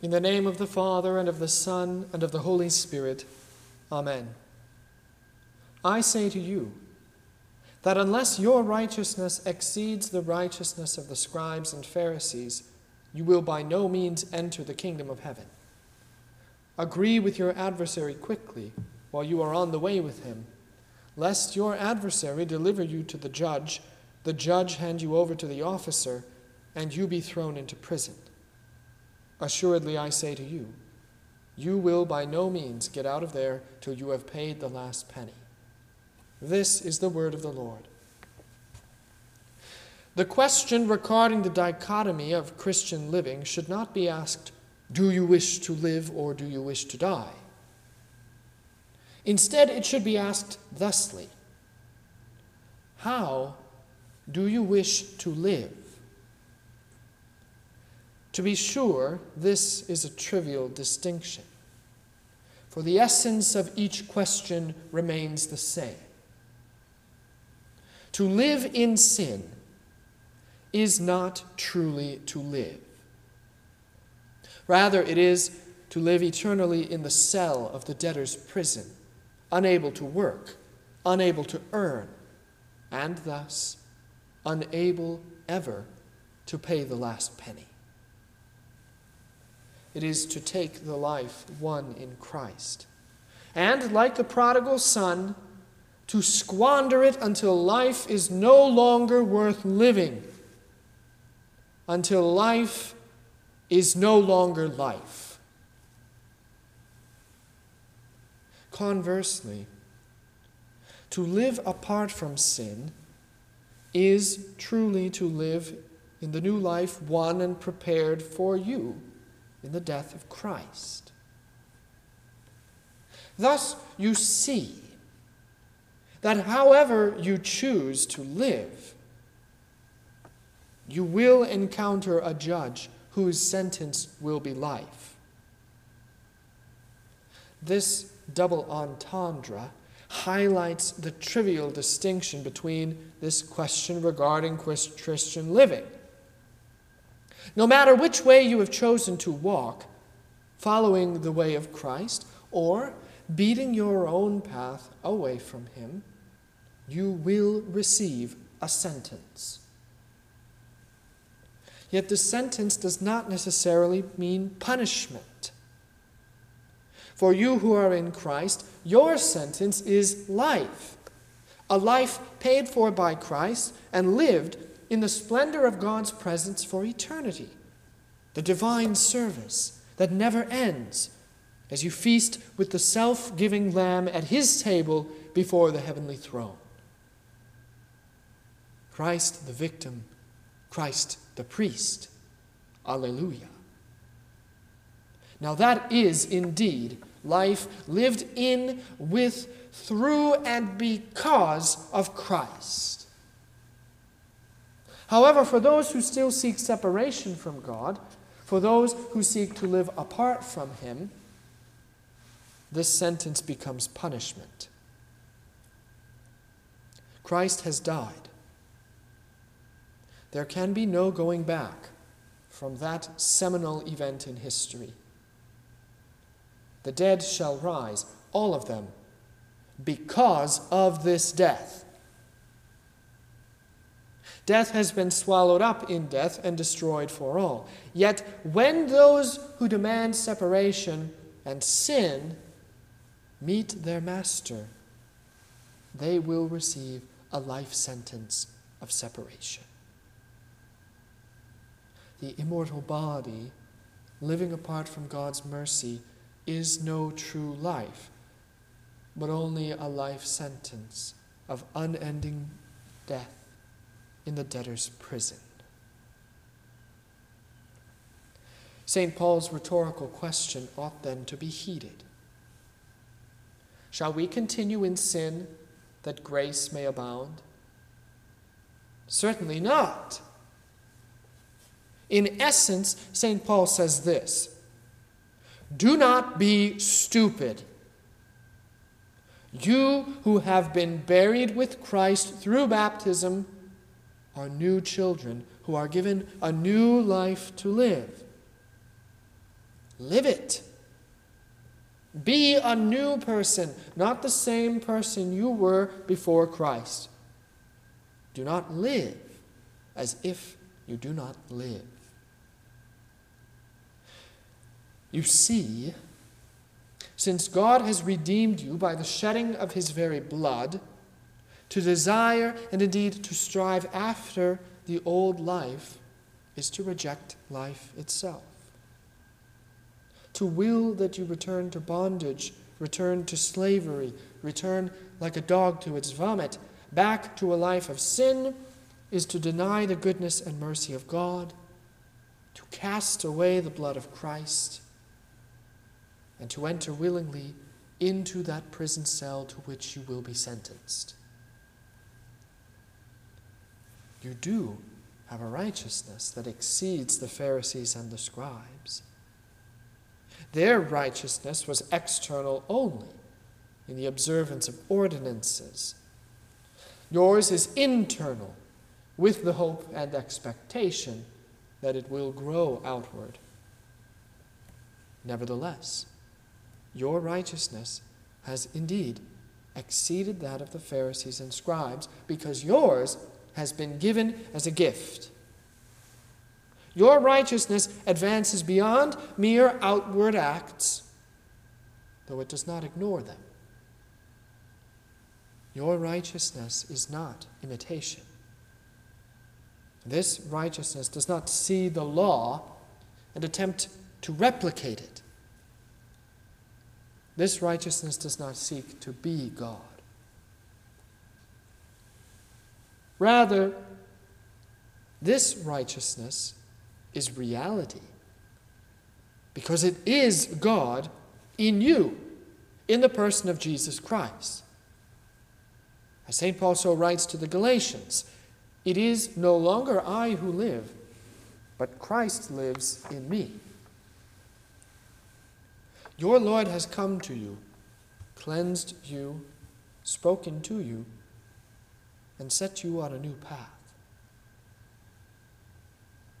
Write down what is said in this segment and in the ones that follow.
In the name of the Father, and of the Son, and of the Holy Spirit. Amen. I say to you that unless your righteousness exceeds the righteousness of the scribes and Pharisees, you will by no means enter the kingdom of heaven. Agree with your adversary quickly while you are on the way with him, lest your adversary deliver you to the judge, the judge hand you over to the officer, and you be thrown into prison. Assuredly, I say to you, you will by no means get out of there till you have paid the last penny. This is the word of the Lord. The question regarding the dichotomy of Christian living should not be asked, Do you wish to live or do you wish to die? Instead, it should be asked thusly How do you wish to live? To be sure, this is a trivial distinction, for the essence of each question remains the same. To live in sin is not truly to live. Rather, it is to live eternally in the cell of the debtor's prison, unable to work, unable to earn, and thus unable ever to pay the last penny. It is to take the life won in Christ. And, like the prodigal son, to squander it until life is no longer worth living, until life is no longer life. Conversely, to live apart from sin is truly to live in the new life won and prepared for you in the death of Christ. Thus, you see that however you choose to live, you will encounter a judge whose sentence will be life. This double entendre highlights the trivial distinction between this question regarding Christian living no matter which way you have chosen to walk, following the way of Christ or beating your own path away from Him, you will receive a sentence. Yet the sentence does not necessarily mean punishment. For you who are in Christ, your sentence is life. A life paid for by Christ and lived in the splendor of God's presence for eternity. The divine service that never ends as you feast with the self giving Lamb at his table before the heavenly throne. Christ the victim, Christ the priest. Alleluia. Now, that is indeed life lived in, with, through, and because of Christ. However, for those who still seek separation from God, for those who seek to live apart from Him, this sentence becomes punishment. Christ has died. There can be no going back from that seminal event in history. The dead shall rise, all of them, because of this death. Death has been swallowed up in death and destroyed for all. Yet, when those who demand separation and sin meet their master, they will receive a life sentence of separation. The immortal body, living apart from God's mercy, is no true life, but only a life sentence of unending death in the debtor's prison. St. Paul's rhetorical question ought then to be heeded Shall we continue in sin that grace may abound? Certainly not. In essence, St. Paul says this Do not be stupid. You who have been buried with Christ through baptism are new children who are given a new life to live. live it. Be a new person, not the same person you were before Christ. Do not live as if you do not live. You see, since God has redeemed you by the shedding of his very blood, to desire and indeed to strive after the old life is to reject life itself. To will that you return to bondage, return to slavery, return like a dog to its vomit, back to a life of sin, is to deny the goodness and mercy of God, to cast away the blood of Christ, and to enter willingly into that prison cell to which you will be sentenced. You do have a righteousness that exceeds the Pharisees and the scribes. Their righteousness was external only, in the observance of ordinances. Yours is internal, with the hope and expectation that it will grow outward. Nevertheless, your righteousness has indeed exceeded that of the Pharisees and scribes, because yours has been given as a gift. Your righteousness advances beyond mere outward acts, though it does not ignore them. Your righteousness is not imitation. This righteousness does not see the law and attempt to replicate it. This righteousness does not seek to be God. Rather, this righteousness is reality because it is God in you, in the person of Jesus Christ. As St. Paul so writes to the Galatians, it is no longer I who live, but Christ lives in me. Your Lord has come to you, cleansed you, spoken to you and set you on a new path.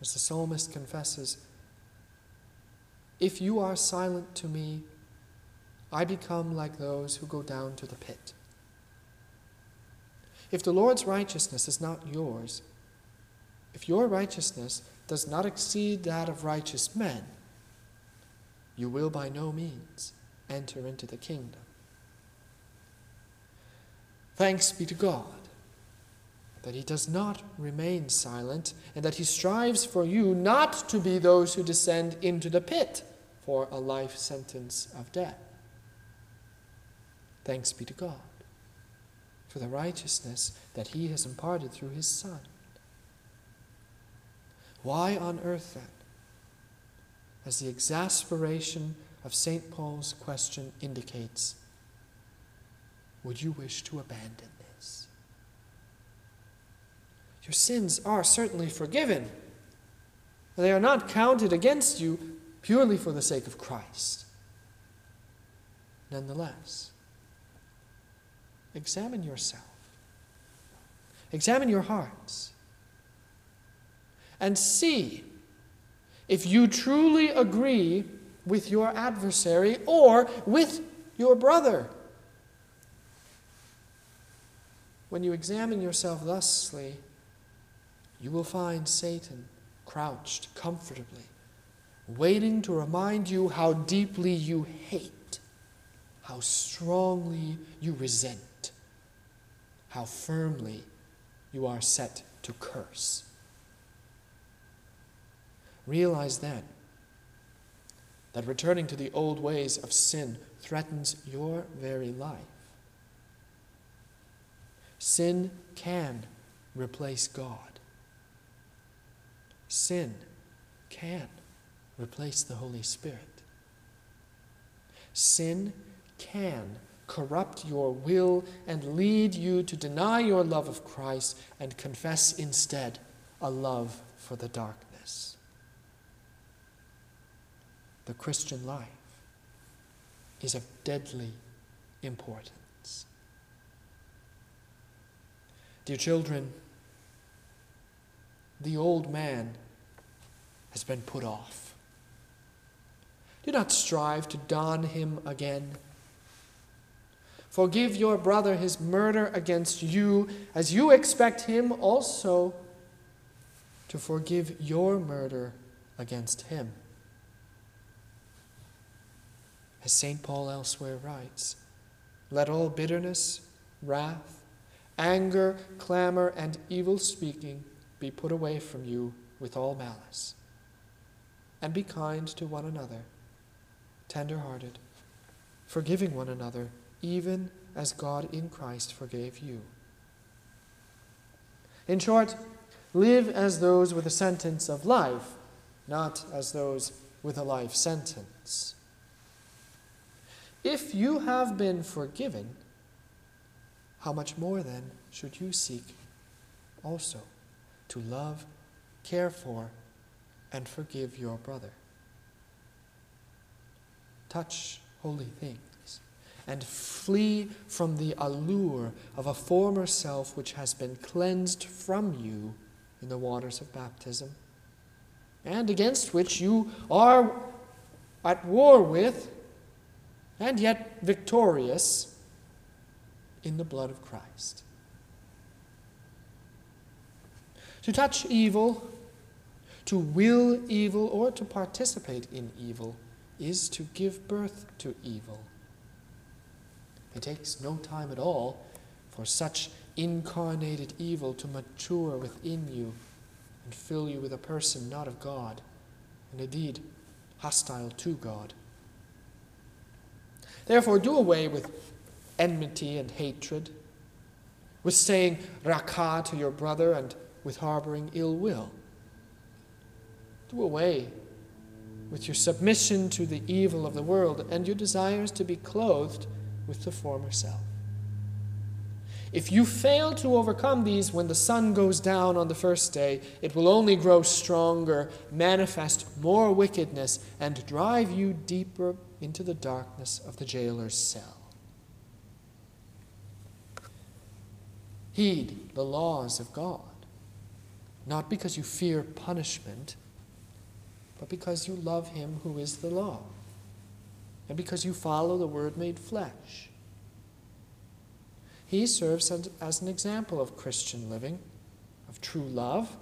As the psalmist confesses, if you are silent to me, I become like those who go down to the pit. If the Lord's righteousness is not yours, if your righteousness does not exceed that of righteous men, you will by no means enter into the kingdom. Thanks be to God that he does not remain silent, and that he strives for you not to be those who descend into the pit for a life sentence of death. Thanks be to God for the righteousness that he has imparted through his Son. Why on earth, then, as the exasperation of St. Paul's question indicates, would you wish to abandon? Your sins are certainly forgiven. They are not counted against you purely for the sake of Christ. Nonetheless, examine yourself, examine your hearts, and see if you truly agree with your adversary or with your brother. When you examine yourself thusly, you will find Satan crouched comfortably, waiting to remind you how deeply you hate, how strongly you resent, how firmly you are set to curse. Realize then that returning to the old ways of sin threatens your very life. Sin can replace God sin can replace the Holy Spirit. Sin can corrupt your will and lead you to deny your love of Christ and confess instead a love for the darkness. The Christian life is of deadly importance. Dear children, the old man has been put off. Do not strive to don him again. Forgive your brother his murder against you, as you expect him also to forgive your murder against him. As St. Paul elsewhere writes, let all bitterness, wrath, anger, clamor, and evil speaking be put away from you with all malice. And be kind to one another, tender hearted, forgiving one another, even as God in Christ forgave you. In short, live as those with a sentence of life, not as those with a life sentence. If you have been forgiven, how much more then should you seek also to love, care for, and forgive your brother? Touch holy things and flee from the allure of a former self which has been cleansed from you in the waters of baptism and against which you are at war with and yet victorious in the blood of Christ. To touch evil, to will evil, or to participate in evil is to give birth to evil. It takes no time at all for such incarnated evil to mature within you and fill you with a person not of God, and indeed hostile to God. Therefore, do away with enmity and hatred, with saying raca to your brother, and with harboring ill will. Do away with your submission to the evil of the world and your desires to be clothed with the former self. If you fail to overcome these when the sun goes down on the first day, it will only grow stronger, manifest more wickedness, and drive you deeper into the darkness of the jailer's cell. Heed the laws of God, not because you fear punishment, but because you love Him who is the law, and because you follow the Word made flesh. He serves as an example of Christian living, of true love,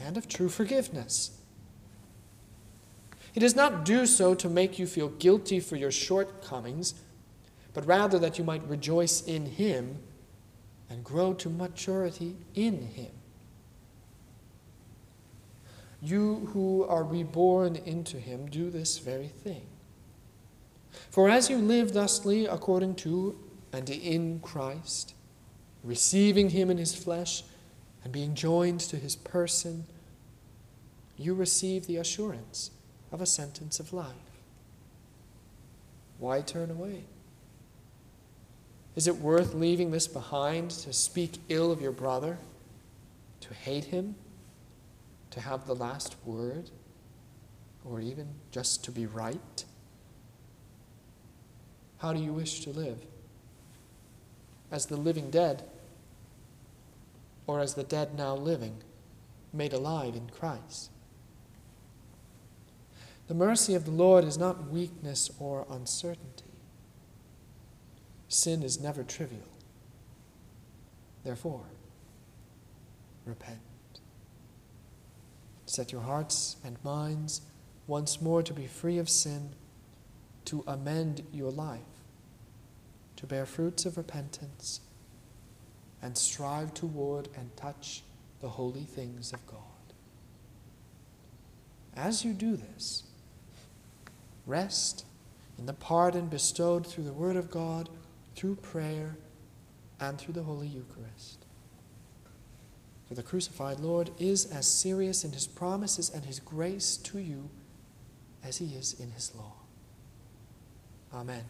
and of true forgiveness. He does not do so to make you feel guilty for your shortcomings, but rather that you might rejoice in Him and grow to maturity in Him. You who are reborn into Him do this very thing. For as you live thusly according to and in Christ, receiving Him in His flesh and being joined to His person, you receive the assurance of a sentence of life. Why turn away? Is it worth leaving this behind to speak ill of your brother, to hate him, to have the last word, or even just to be right? How do you wish to live? As the living dead, or as the dead now living, made alive in Christ? The mercy of the Lord is not weakness or uncertainty. Sin is never trivial. Therefore, repent. Set your hearts and minds once more to be free of sin, to amend your life, to bear fruits of repentance, and strive toward and touch the holy things of God. As you do this, rest in the pardon bestowed through the Word of God, through prayer, and through the Holy Eucharist. For the crucified Lord is as serious in his promises and his grace to you as he is in his law. Amen.